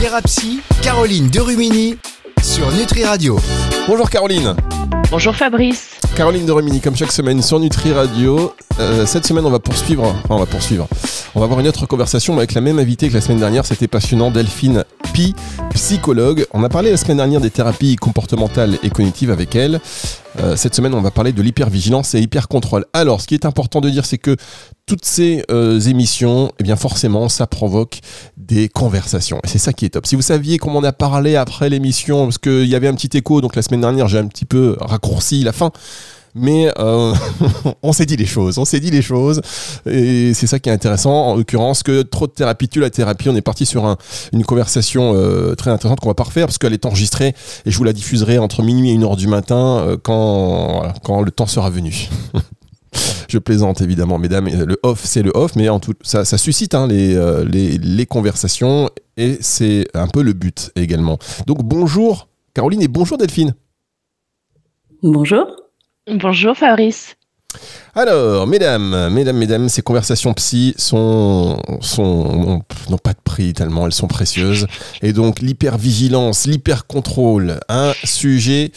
Thérapie, Caroline Derumini sur Nutri Radio. Bonjour Caroline. Bonjour Fabrice. Caroline de Romini, comme chaque semaine sur Nutri Radio. Euh, cette semaine, on va poursuivre. Enfin, on va poursuivre. On va avoir une autre conversation avec la même invitée que la semaine dernière. C'était passionnant. Delphine Psychologue. On a parlé la semaine dernière des thérapies comportementales et cognitives avec elle. Euh, cette semaine, on va parler de l'hypervigilance et hypercontrôle. Alors, ce qui est important de dire, c'est que toutes ces euh, émissions, eh bien forcément, ça provoque des conversations. Et c'est ça qui est top. Si vous saviez comment on a parlé après l'émission, parce qu'il y avait un petit écho, donc la semaine dernière, j'ai un petit peu raccourci la fin. Mais euh, on s'est dit les choses, on s'est dit les choses, et c'est ça qui est intéressant. En l'occurrence, que trop de thérapie tue la thérapie. On est parti sur un, une conversation euh, très intéressante qu'on va pas refaire parce qu'elle est enregistrée et je vous la diffuserai entre minuit et une heure du matin euh, quand, le temps sera venu. Je plaisante évidemment, mesdames. Le off, c'est le off, mais ça, suscite hein, les conversations et c'est un peu le but également. Donc bonjour Caroline et bonjour Delphine. Bonjour. Bonjour Fabrice. Alors, mesdames, mesdames, mesdames, ces conversations psy sont, sont n'ont pas de prix tellement elles sont précieuses. Et donc, l'hypervigilance, l'hypercontrôle, un sujet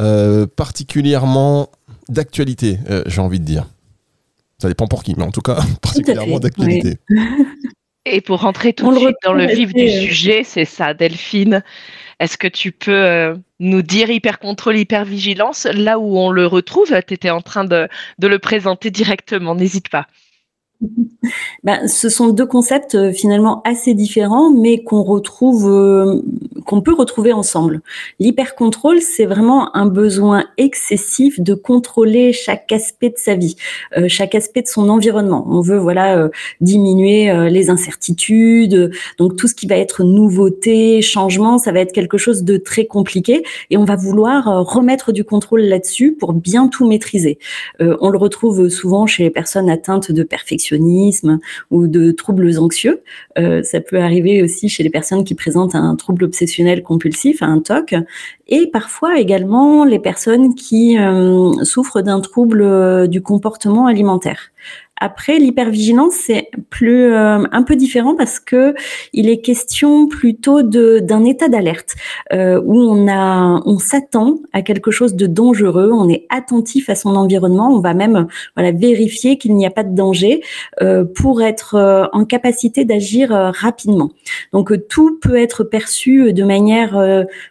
euh, particulièrement d'actualité, euh, j'ai envie de dire. Ça dépend pour qui, mais en tout cas, particulièrement d'actualité. Oui. Et pour rentrer tout On de suite dans le vif du euh, sujet, c'est ça, Delphine. Est-ce que tu peux euh, nous dire hyper-contrôle, hyper-vigilance, là où on le retrouve? Tu étais en train de, le présenter directement, n'hésite pas. Ben, ce sont deux concepts euh, finalement assez différents, mais qu'on retrouve, euh, qu'on peut retrouver ensemble. L'hypercontrôle, c'est vraiment un besoin excessif de contrôler chaque aspect de sa vie, euh, chaque aspect de son environnement. On veut voilà euh, diminuer euh, les incertitudes, donc tout ce qui va être nouveauté, changement, ça va être quelque chose de très compliqué, et on va vouloir remettre du contrôle là-dessus pour bien tout maîtriser. On le retrouve souvent chez les personnes atteintes de perfectionnisme ou de troubles anxieux. Ça peut arriver aussi chez les personnes qui présentent un trouble obsessionnel compulsif, un TOC, et parfois également les personnes qui euh, souffrent d'un trouble euh, du comportement alimentaire. Après, l'hypervigilance, c'est plus euh, un peu différent parce que il est question plutôt d'un état d'alerte euh, où on a on s'attend à quelque chose de dangereux, on est attentif à son environnement, on va même voilà vérifier qu'il n'y a pas de danger euh, pour être euh, en capacité d'agir euh, rapidement. Donc euh, tout peut être perçu de manière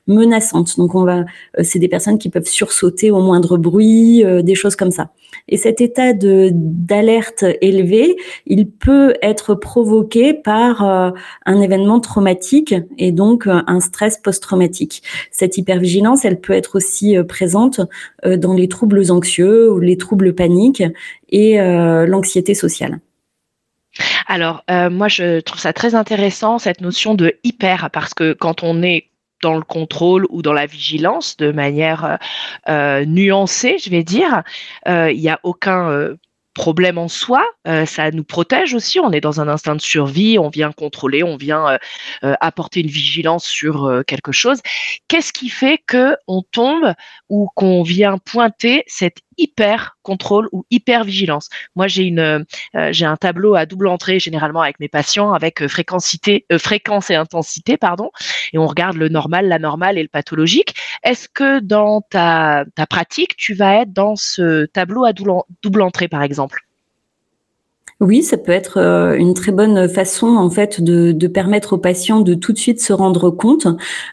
menaçante. Donc on va c'est des personnes qui peuvent sursauter au moindre bruit, des choses comme ça. Et cet état d'alerte élevé, il peut être provoqué par euh, un événement traumatique et donc euh, un stress post-traumatique. Cette hypervigilance, elle peut être aussi euh, présente dans les troubles anxieux ou les troubles paniques et l'anxiété sociale. Alors, moi, je trouve ça très intéressant, cette notion de hyper, parce que quand on est dans le contrôle ou dans la vigilance de manière euh, euh, nuancée, je vais dire, euh, il n'y a aucun problème en soi, ça nous protège aussi, on est dans un instinct de survie, on vient contrôler, on vient apporter une vigilance sur quelque chose. Qu'est-ce qui fait que on tombe ou qu'on vient pointer cette hyper contrôle ou hyper vigilance Moi, j'ai une euh, j'ai un tableau à double entrée généralement avec mes patients avec euh, euh, fréquence et intensité, pardon, et on regarde le normal, la normale et le pathologique. Est-ce que dans ta, ta pratique, tu vas être dans ce tableau à double entrée, par exemple? Oui, ça peut être euh, une très bonne façon en fait de, permettre aux patients de tout de suite se rendre compte.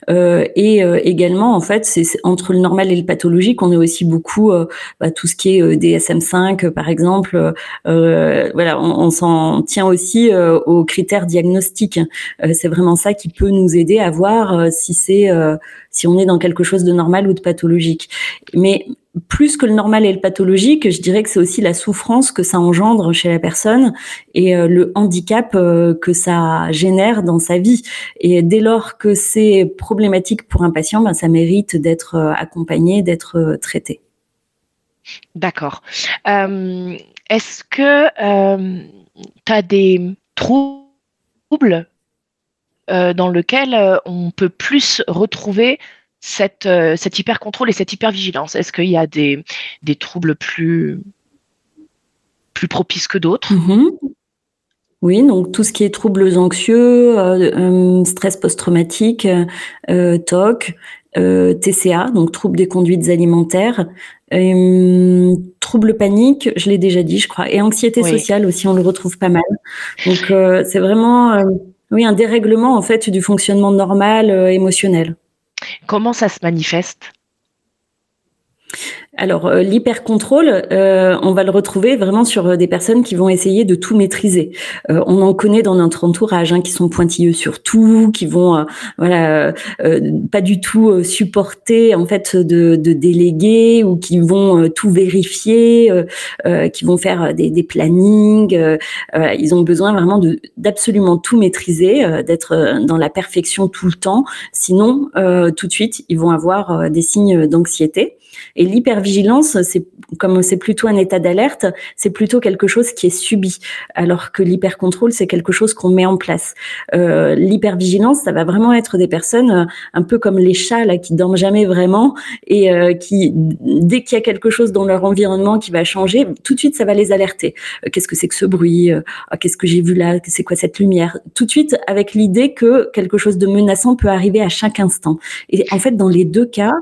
Euh, et euh, également en fait c'est entre le normal et le pathologique on est aussi beaucoup euh, bah, tout ce qui est euh, DSM5 euh, par exemple voilà on, on s'en tient aussi aux critères diagnostiques. C'est vraiment ça qui peut nous aider à voir si c'est si on est dans quelque chose de normal ou de pathologique. Mais plus que le normal et le pathologique, je dirais que c'est aussi la souffrance que ça engendre chez la personne et euh, le handicap euh, que ça génère dans sa vie. Et dès lors que c'est problématique pour un patient, ben, ça mérite d'être euh, accompagné, d'être euh, traité. D'accord. Euh, Est-ce que tu as des troubles euh, dans lesquels euh, on peut plus retrouver cette, euh, cet hyper-contrôle et cette hyper-vigilance? Est-ce qu'il y a des, des troubles plus, plus propices que d'autres? Mhm. Oui, donc tout ce qui est troubles anxieux, stress post-traumatique, TOC, TCA, donc troubles des conduites alimentaires, troubles paniques, je l'ai déjà dit, je crois, et anxiété sociale aussi, on le retrouve pas mal. Donc c'est vraiment oui un dérèglement en fait du fonctionnement normal émotionnel. Comment ça se manifeste? Alors euh, l'hypercontrôle, euh, on va le retrouver vraiment sur euh, des personnes qui vont essayer de tout maîtriser. on en connaît dans notre entourage, hein, qui sont pointilleux sur tout, qui vont voilà pas du tout supporter en fait de, de déléguer ou qui vont tout vérifier, qui vont faire des, des plannings. ils ont besoin vraiment de d'absolument tout maîtriser, d'être dans la perfection tout le temps. Sinon, tout de suite, ils vont avoir des signes d'anxiété. Et l'hypervigilance, c'est comme c'est plutôt un état d'alerte, c'est plutôt quelque chose qui est subi, alors que l'hypercontrôle, c'est quelque chose qu'on met en place. Euh, l'hypervigilance, ça va vraiment être des personnes euh, un peu comme les chats là qui dorment jamais vraiment et euh, qui dès qu'il y a quelque chose dans leur environnement qui va changer, tout de suite ça va les alerter. Euh, qu'est-ce que c'est que ce bruit? Ah, Qu'est-ce que j'ai vu là? C'est quoi cette lumière? Tout de suite avec l'idée que quelque chose de menaçant peut arriver à chaque instant. Et en fait, dans les deux cas,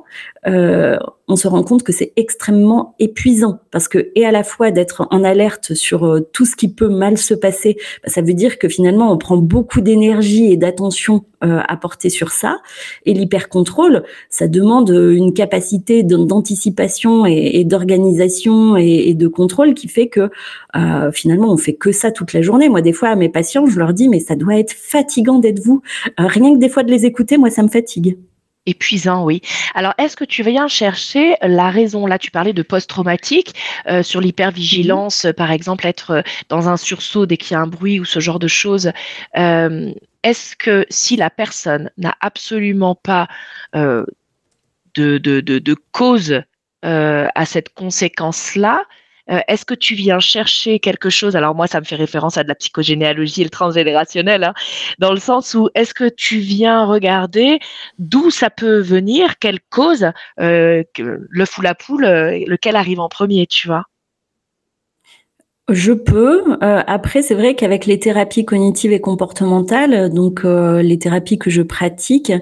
euh, on se rend compte que c'est extrêmement épuisant parce que et à la fois d'être en alerte sur euh, tout ce qui peut mal se passer, bah, ça veut dire que finalement on prend beaucoup d'énergie et d'attention euh, à porter sur ça. Et l'hyper-contrôle, ça demande une capacité d'anticipation et, d'organisation et, de contrôle qui fait que finalement on fait que ça toute la journée. Moi des fois à mes patients je leur dis mais ça doit être fatigant d'être vous. rien que des fois de les écouter, moi ça me fatigue. Épuisant, oui. Alors, est-ce que tu viens chercher la raison? Là, tu parlais de post-traumatique, euh, sur l'hypervigilance, par exemple, être euh, dans un sursaut dès qu'il y a un bruit ou ce genre de choses. Euh, est-ce que si la personne n'a absolument pas de, de, de, de, cause à cette conséquence-là, euh, est-ce que tu viens chercher quelque chose? Alors moi, ça me fait référence à de la psychogénéalogie et le transgénérationnel, hein, dans le sens où est-ce que tu viens regarder d'où ça peut venir, quelle cause, euh, le fou la poule, euh, lequel arrive en premier, tu vois? Je peux. après, c'est vrai qu'avec les thérapies cognitives et comportementales, donc les thérapies que je pratique,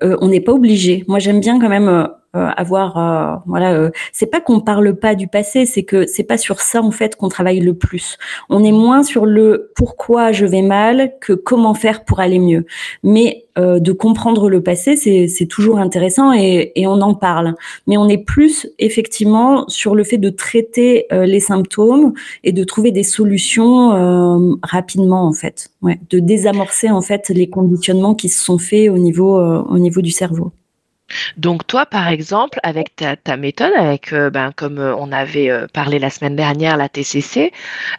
on n'est pas obligé. Moi, j'aime bien quand même avoir euh, voilà euh, c'est pas qu'on parle pas du passé c'est que c'est pas sur ça en fait qu'on travaille le plus. On est moins sur le pourquoi je vais mal que comment faire pour aller mieux. Mais de comprendre le passé c'est toujours intéressant et, et, on en parle. Mais on est plus effectivement sur le fait de traiter les symptômes et de trouver des solutions rapidement en fait. Ouais, de désamorcer en fait les conditionnements qui se sont faits au niveau au niveau du cerveau donc toi, par exemple, avec ta, méthode, avec euh, ben, comme euh, on avait euh, parlé la semaine dernière, la TCC,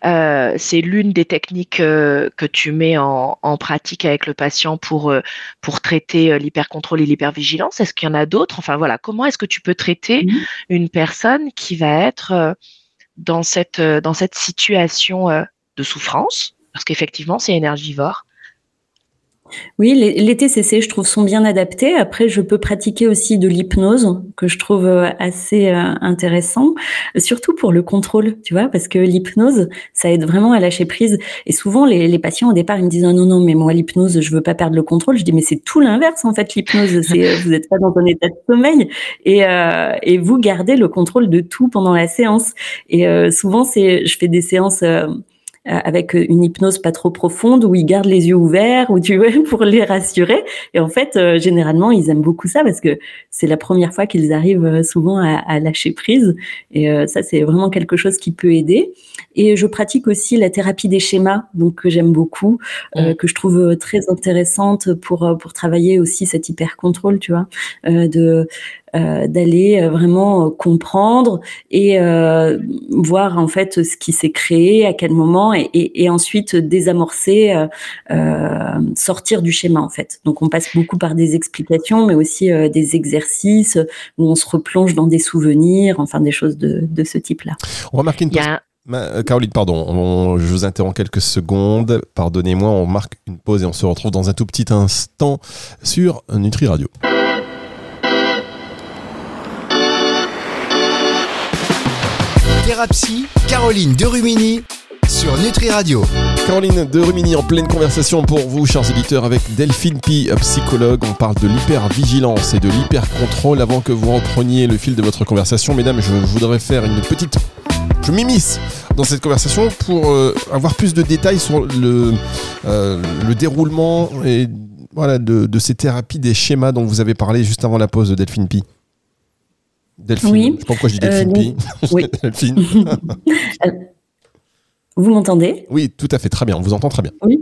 c'est l'une des techniques que tu mets en, pratique avec le patient pour, pour traiter l'hypercontrôle et l'hypervigilance. Est-ce qu'il y en a d'autres? Enfin voilà, comment est-ce que tu peux traiter mmh. une personne qui va être dans cette, dans cette situation de souffrance? Parce qu'effectivement, c'est énergivore. Oui, les, TCC, je trouve, sont bien adaptés. Après, je peux pratiquer aussi de l'hypnose, que je trouve euh, assez euh, intéressant, surtout pour le contrôle, tu vois, parce que l'hypnose, ça aide vraiment à lâcher prise. Et souvent, les, patients, au départ, ils me disent non, non, mais moi, l'hypnose, je veux pas perdre le contrôle. Je dis, mais c'est tout l'inverse, en fait, l'hypnose. C'est, euh, vous n'êtes pas dans un état de sommeil et, et vous gardez le contrôle de tout pendant la séance. Et souvent, c'est, je fais des séances euh, avec une hypnose pas trop profonde où ils gardent les yeux ouverts ou tu vois pour les rassurer. Et en fait euh, généralement ils aiment beaucoup ça parce que c'est la première fois qu'ils arrivent euh, souvent à, à, lâcher prise. Et ça c'est vraiment quelque chose qui peut aider et je pratique aussi la thérapie des schémas donc que j'aime beaucoup que je trouve très intéressante pour pour travailler aussi cet hyper contrôle tu vois de euh, d'aller euh, vraiment euh, comprendre et voir en fait ce qui s'est créé, à quel moment, et, et, ensuite désamorcer, sortir du schéma en fait. Donc on passe beaucoup par des explications, mais aussi des exercices où on se replonge dans des souvenirs, enfin des choses de, de ce type-là. On remarque une pause. Caroline, pardon, je vous interromps quelques secondes. Pardonnez-moi, on marque une pause et on se retrouve dans un tout petit instant sur Nutri Radio. Thérapie, Caroline Derumini sur Nutri Radio. Caroline de Rumini en pleine conversation pour vous, chers éditeurs, avec Delphine Pi, psychologue. On parle de l'hypervigilance et de l'hypercontrôle. Avant que vous repreniez le fil de votre conversation, mesdames, je voudrais faire une petite. Je m'immisce dans cette conversation pour euh, avoir plus de détails sur le, euh, le déroulement et voilà, de, de, ces thérapies, des schémas dont vous avez parlé juste avant la pause de Delphine Pi. Delphine, oui. je sais pas pourquoi je dis Delphine euh, Pi. Oui. Delphine. vous m'entendez? Oui, tout à fait, très bien, on vous entend très bien. Oui.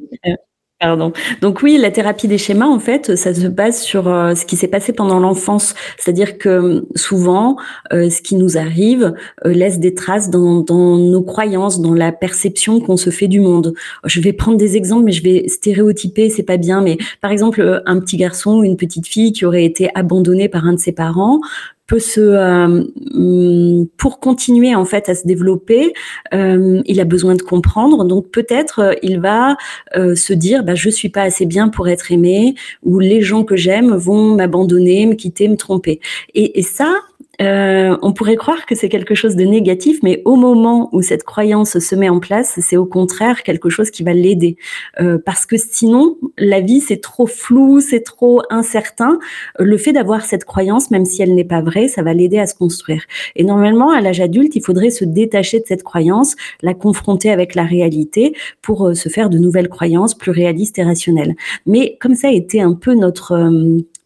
Pardon. Donc oui, la thérapie des schémas, en fait, ça se base sur euh, ce qui s'est passé pendant l'enfance. C'est-à-dire que euh, souvent, euh, ce qui nous arrive laisse des traces dans, dans, nos croyances, dans la perception qu'on se fait du monde. Je vais prendre des exemples, mais je vais stéréotyper, c'est pas bien. Mais par exemple, un petit garçon ou une petite fille qui aurait été abandonné par un de ses parents, peut se euh, mm, pour continuer en fait à se développer, euh, il a besoin de comprendre. Donc peut-être euh, il va se dire bah je suis pas assez bien pour être aimé ou les gens que j'aime vont m'abandonner, me quitter, me tromper. Et ça euh, on pourrait croire que c'est quelque chose de négatif, mais au moment où cette croyance se met en place, c'est au contraire quelque chose qui va l'aider. Euh, parce que sinon, la vie, c'est trop flou, c'est trop incertain. Le fait d'avoir cette croyance, même si elle n'est pas vraie, ça va l'aider à se construire. Et normalement, à l'âge adulte, il faudrait se détacher de cette croyance, la confronter avec la réalité pour euh, se faire de nouvelles croyances plus réalistes et rationnelles. Mais comme ça a été un peu notre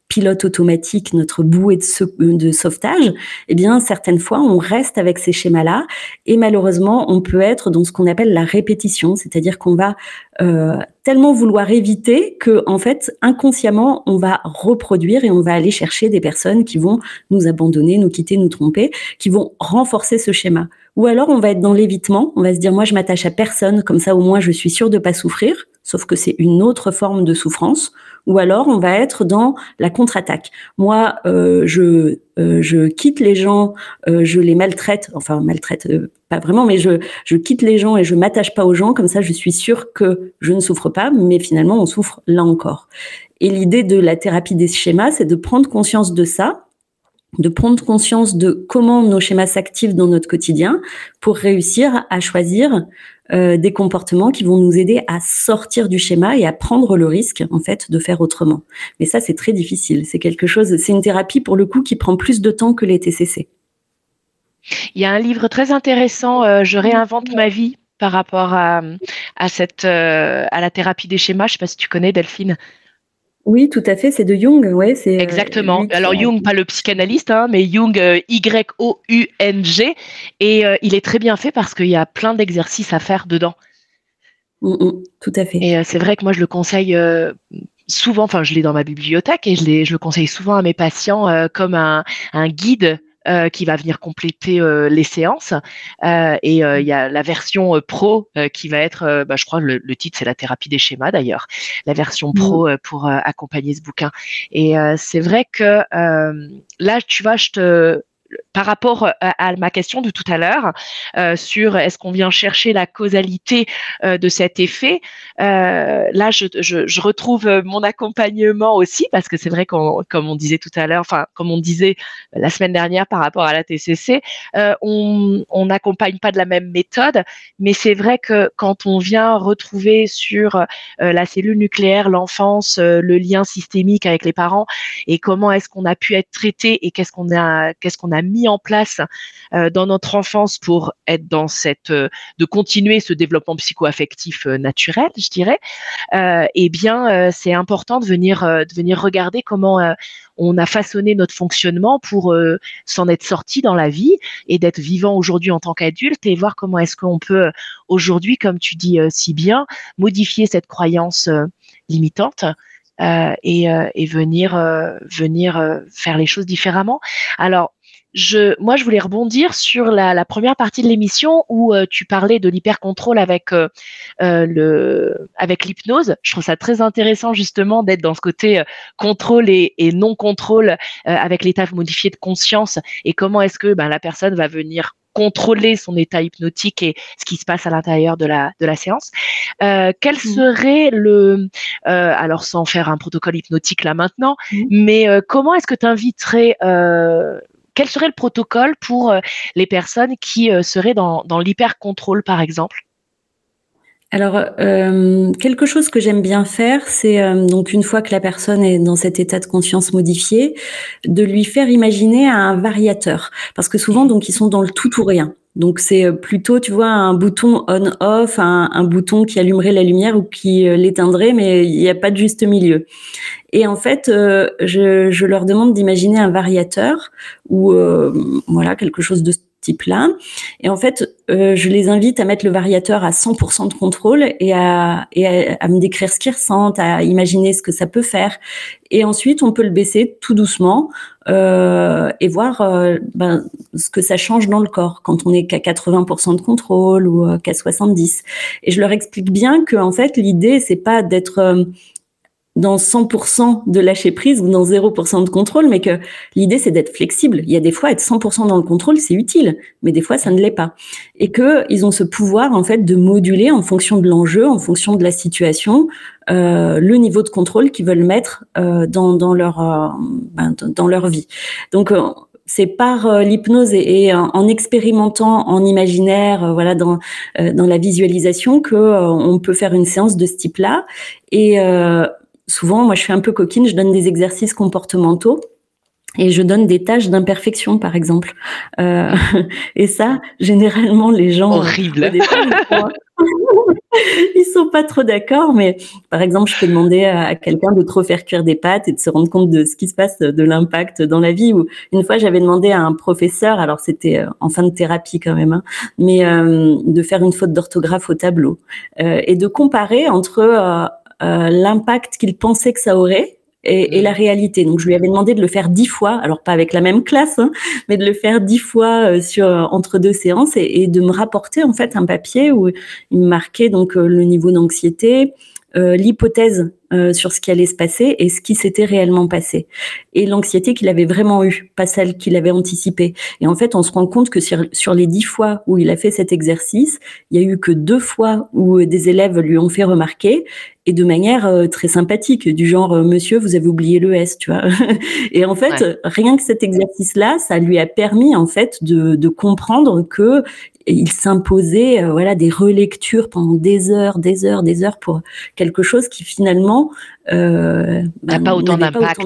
pilote automatique, notre bouée de, de, sauvetage, eh bien, certaines fois, on reste avec ces schémas-là et malheureusement, on peut être dans ce qu'on appelle la répétition, c'est-à-dire qu'on va euh, tellement vouloir éviter que, en fait, inconsciemment, on va reproduire et on va aller chercher des personnes qui vont nous abandonner, nous quitter, nous tromper, qui vont renforcer ce schéma. Ou alors, on va être dans l'évitement, on va se dire, moi, je m'attache à personne, comme ça, au moins, je suis sûr de pas souffrir, sauf que c'est une autre forme de souffrance ou alors on va être dans la contre-attaque. Moi, euh, je, euh, je quitte les gens, euh, je les maltraite, enfin maltraite pas vraiment, mais je, je quitte les gens et je m'attache pas aux gens, comme ça je suis sûre que je ne souffre pas, mais finalement on souffre là encore. Et l'idée de la thérapie des schémas, c'est de prendre conscience de ça, de prendre conscience de comment nos schémas s'activent dans notre quotidien pour réussir à choisir euh, des comportements qui vont nous aider à sortir du schéma et à prendre le risque en fait de faire autrement. Mais ça c'est très difficile. C'est quelque chose, c'est une thérapie pour le coup qui prend plus de temps que les TCC. Il y a un livre très intéressant, euh, Je réinvente ma vie par rapport à, cette euh, à la thérapie des schémas. Je ne sais pas si tu connais Delphine. Oui, tout à fait, c'est de Jung, ouais, c'est euh, exactement. Alors Jung, pas le psychanalyste, hein, mais Jung, euh, Y-O-U-N-G, et euh, il est très bien fait parce qu'il y a plein d'exercices à faire dedans. Mm, mm, tout à fait. Et c'est vrai que moi je le conseille souvent, enfin je l'ai dans ma bibliothèque et je, je le conseille souvent à mes patients comme un, un guide euh, qui va venir compléter euh, les séances. Euh, et il y a la version pro qui va être, bah, je crois, le, le titre c'est la thérapie des schémas d'ailleurs, la version mmh. pro pour accompagner ce bouquin. Et c'est vrai que là, tu vois, je te par rapport à, ma question de tout à l'heure euh, sur est-ce qu'on vient chercher la causalité euh, de cet effet, euh, là je, je, je, retrouve mon accompagnement aussi parce que c'est vrai qu'on, comme on disait tout à l'heure, enfin comme on disait la semaine dernière par rapport à la TCC, on n'accompagne pas de la même méthode, mais c'est vrai que quand on vient retrouver sur la cellule nucléaire, l'enfance, le lien systémique avec les parents et comment est-ce qu'on a pu être traité et qu'est-ce qu'on a qu'est-ce qu'on a mis en place euh, dans notre enfance pour être dans cette, euh, de continuer ce développement psycho-affectif euh, naturel, je dirais, eh bien, c'est important de venir, de venir regarder comment on a façonné notre fonctionnement pour s'en être sorti dans la vie et d'être vivant aujourd'hui en tant qu'adulte et voir comment est-ce qu'on peut aujourd'hui, comme tu dis si bien, modifier cette croyance limitante et, et, venir venir faire les choses différemment. Alors je, moi, je voulais rebondir sur la, la première partie de l'émission où euh, tu parlais de l'hypercontrôle avec euh, euh, le, avec l'hypnose. Je trouve ça très intéressant justement d'être dans ce côté contrôle et, et non contrôle avec l'état modifié de conscience et comment est-ce que ben, la personne va venir contrôler son état hypnotique et ce qui se passe à l'intérieur de la, de la séance. Euh, quel mmh. serait le, euh, alors sans faire un protocole hypnotique là maintenant, mmh. mais comment est-ce que tu inviterais quel serait le protocole pour euh, les personnes qui euh, seraient dans, l'hyper-contrôle, par exemple? Alors, euh, quelque chose que j'aime bien faire, c'est euh, donc une fois que la personne est dans cet état de conscience modifié, de lui faire imaginer un variateur, parce que souvent donc ils sont dans le tout ou rien. Donc c'est euh, plutôt, tu vois, un bouton on/off, un, bouton qui allumerait la lumière ou qui l'éteindrait, mais il n'y a pas de juste milieu. Et en fait, je, je, leur demande d'imaginer un variateur ou voilà quelque chose de Et en fait, euh, je les invite à mettre le variateur à 100% de contrôle et, à, à, me décrire ce qu'ils ressentent, à imaginer ce que ça peut faire. Et ensuite, on peut le baisser tout doucement euh, et voir euh, ben, ce que ça change dans le corps quand on est qu'à 80% de contrôle ou qu'à 70. Et je leur explique bien que en fait, l'idée c'est pas d'être dans 100% de lâcher prise ou dans 0% de contrôle, mais que l'idée c'est d'être flexible. Il y a des fois être 100% dans le contrôle c'est utile, mais des fois ça ne l'est pas. Et que ils ont ce pouvoir en fait de moduler en fonction de l'enjeu, en fonction de la situation, euh, le niveau de contrôle qu'ils veulent mettre euh, dans, dans leur euh, ben, dans leur vie. Donc euh, c'est par euh, l'hypnose et, en, expérimentant en imaginaire, voilà, dans dans la visualisation que on peut faire une séance de ce type-là. Et souvent, moi, je suis un peu coquine, je donne des exercices comportementaux. Et je donne des tâches d'imperfection, par exemple. Euh, et ça, généralement, les gens... Horrible. ils sont pas trop d'accord, mais par exemple, je peux demander à quelqu'un de trop faire cuire des pâtes et de se rendre compte de ce qui se passe, de l'impact dans la vie. Ou une fois, j'avais demandé à un professeur, alors c'était euh, en fin de thérapie quand même, hein, mais euh, de faire une faute d'orthographe au tableau euh, et de comparer entre euh, euh, l'impact qu'il pensait que ça aurait et, la réalité. Donc, je lui avais demandé de le faire dix fois, alors pas avec la même classe, hein, mais de le faire dix fois euh, sur entre deux séances et, de me rapporter en fait un papier où il marquait donc euh, le niveau d'anxiété, l'hypothèse sur ce qui allait se passer et ce qui s'était réellement passé. Et l'anxiété qu'il avait vraiment eue, pas celle qu'il avait anticipée. Et en fait, on se rend compte que sur, sur, les dix fois où il a fait cet exercice, il y a eu que deux fois où des élèves lui ont fait remarquer et de manière euh, très sympathique, du genre euh, Monsieur, vous avez oublié le S, tu vois. et en fait, rien que cet exercice-là, ça lui a permis en fait de, de comprendre que il s'imposait euh, voilà des relectures pendant des heures, des heures, des heures pour quelque chose qui finalement euh, n'a pas autant d'impact.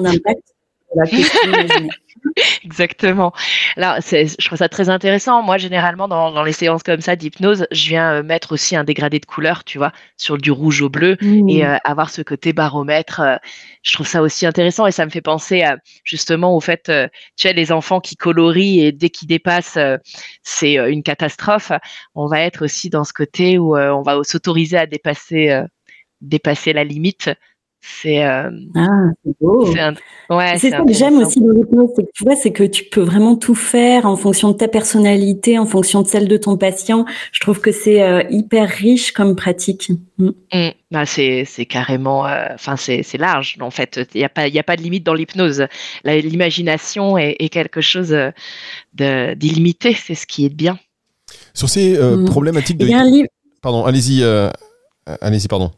Exactement. Là, je trouve ça très intéressant. Moi, généralement, dans, les séances comme ça d'hypnose, je viens euh, mettre aussi un dégradé de couleur, tu vois, sur du rouge au bleu mmh. et euh, avoir ce côté baromètre. Euh, je trouve ça aussi intéressant et ça me fait penser justement au fait, tu sais, les enfants qui colorient et dès qu'ils dépassent, c'est une catastrophe. On va être aussi dans ce côté où on va s'autoriser à dépasser, dépasser la limite c'est euh, ah, beau. C'est ça que j'aime aussi dans l'hypnose, c'est que tu vois, c'est que tu peux vraiment tout faire en fonction de ta personnalité, en fonction de celle de ton patient. Je trouve que c'est euh, hyper riche comme pratique. Mm. Mm. Bah, c'est carrément, euh, enfin c'est large en fait. Il n'y a pas il a pas de limite dans l'hypnose. L'imagination est, est, quelque chose d'illimité. C'est ce qui est bien. Sur ces mm. problématiques de. Pardon, allez-y, allez-y, pardon.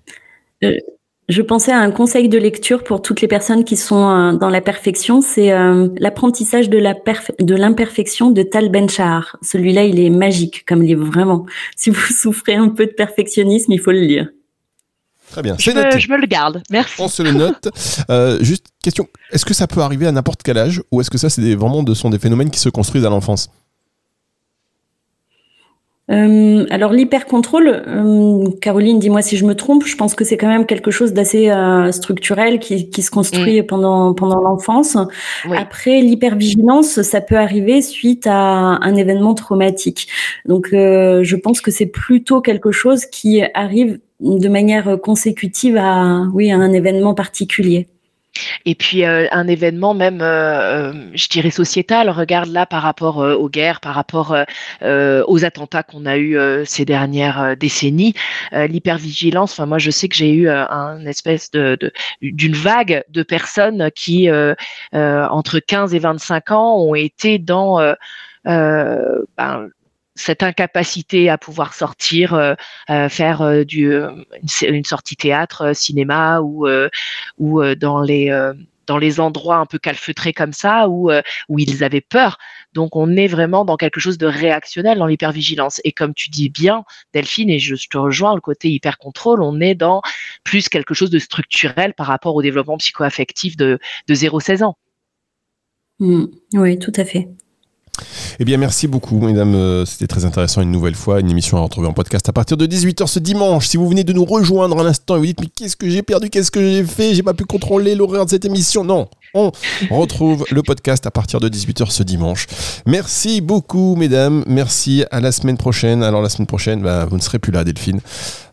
Je pensais à un conseil de lecture pour toutes les personnes qui sont euh, dans la perfection, c'est euh, l'apprentissage de la de l'imperfection de Tal Ben Shahar. Celui-là, il est magique comme livre, vraiment. Si vous souffrez un peu de perfectionnisme, il faut le lire. Très bien, je, me, je me le garde, merci. On se le note. Euh, juste question, est-ce que ça peut arriver à n'importe quel âge ou est-ce que ça, c'est vraiment de, sont des phénomènes qui se construisent à l'enfance? Euh, alors l'hypercontrôle, euh, Caroline, dis-moi si je me trompe, je pense que c'est quand même quelque chose d'assez euh, structurel qui, qui, se construit mm. pendant pendant l'enfance. Après l'hypervigilance, ça peut arriver suite à un événement traumatique. Donc je pense que c'est plutôt quelque chose qui arrive de manière consécutive à oui à un événement particulier. Et puis euh, un événement même, euh, euh, je dirais sociétal. Regarde là par rapport aux guerres, par rapport aux attentats qu'on a eu ces dernières décennies, l'hypervigilance. Enfin moi je sais que j'ai eu un espèce de d'une vague de personnes qui entre 15 et 25 ans ont été dans ben, cette incapacité à pouvoir sortir, euh, euh, faire euh, une, sortie théâtre, cinéma ou, dans les endroits un peu calfeutrés comme ça où, où ils avaient peur. Donc on est vraiment dans quelque chose de réactionnel dans l'hypervigilance. Et comme tu dis bien, Delphine, et je, te rejoins, le côté hyper-contrôle, on est dans plus quelque chose de structurel par rapport au développement psychoaffectif de, de 0-16 ans. Mmh. oui, tout à fait. Eh bien, merci beaucoup, mesdames. Euh, c'était très intéressant une nouvelle fois. Une émission à retrouver en podcast à partir de 18h ce dimanche. Si vous venez de nous rejoindre à l'instant et vous dites, mais qu'est-ce que j'ai perdu? Qu'est-ce que j'ai fait? J'ai pas pu contrôler l'horaire de cette émission. Non, on retrouve le podcast à partir de 18h ce dimanche. Merci beaucoup, mesdames. Merci. À la semaine prochaine. Alors, la semaine prochaine, bah, vous ne serez plus là, Delphine.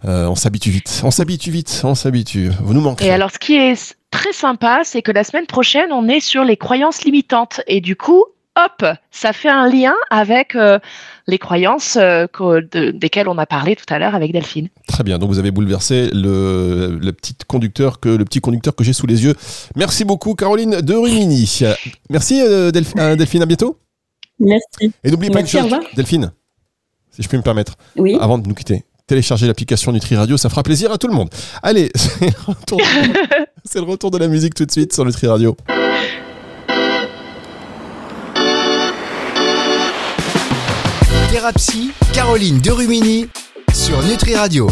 Euh, on s'habitue vite. On s'habitue vite. On s'habitue. Vous nous manquez. Et alors, ce qui est très sympa, c'est que la semaine prochaine, on est sur les croyances limitantes. Et du coup, hop, ça fait un lien avec euh, les croyances euh, desquelles on a parlé tout à l'heure avec Delphine. Très bien, donc vous avez bouleversé le, petit conducteur que le petit conducteur que j'ai sous les yeux. Merci beaucoup Caroline de Rumini. Merci euh, Delphine, à bientôt. Merci. Et n'oubliez pas une chose, Delphine, si je puis me permettre, avant de nous quitter, télécharger l'application Nutri Radio, ça fera plaisir à tout le monde. Allez, c'est le retour de la musique tout de suite sur Nutri Radio. Thérapie, Caroline Derumini sur Nutri Radio.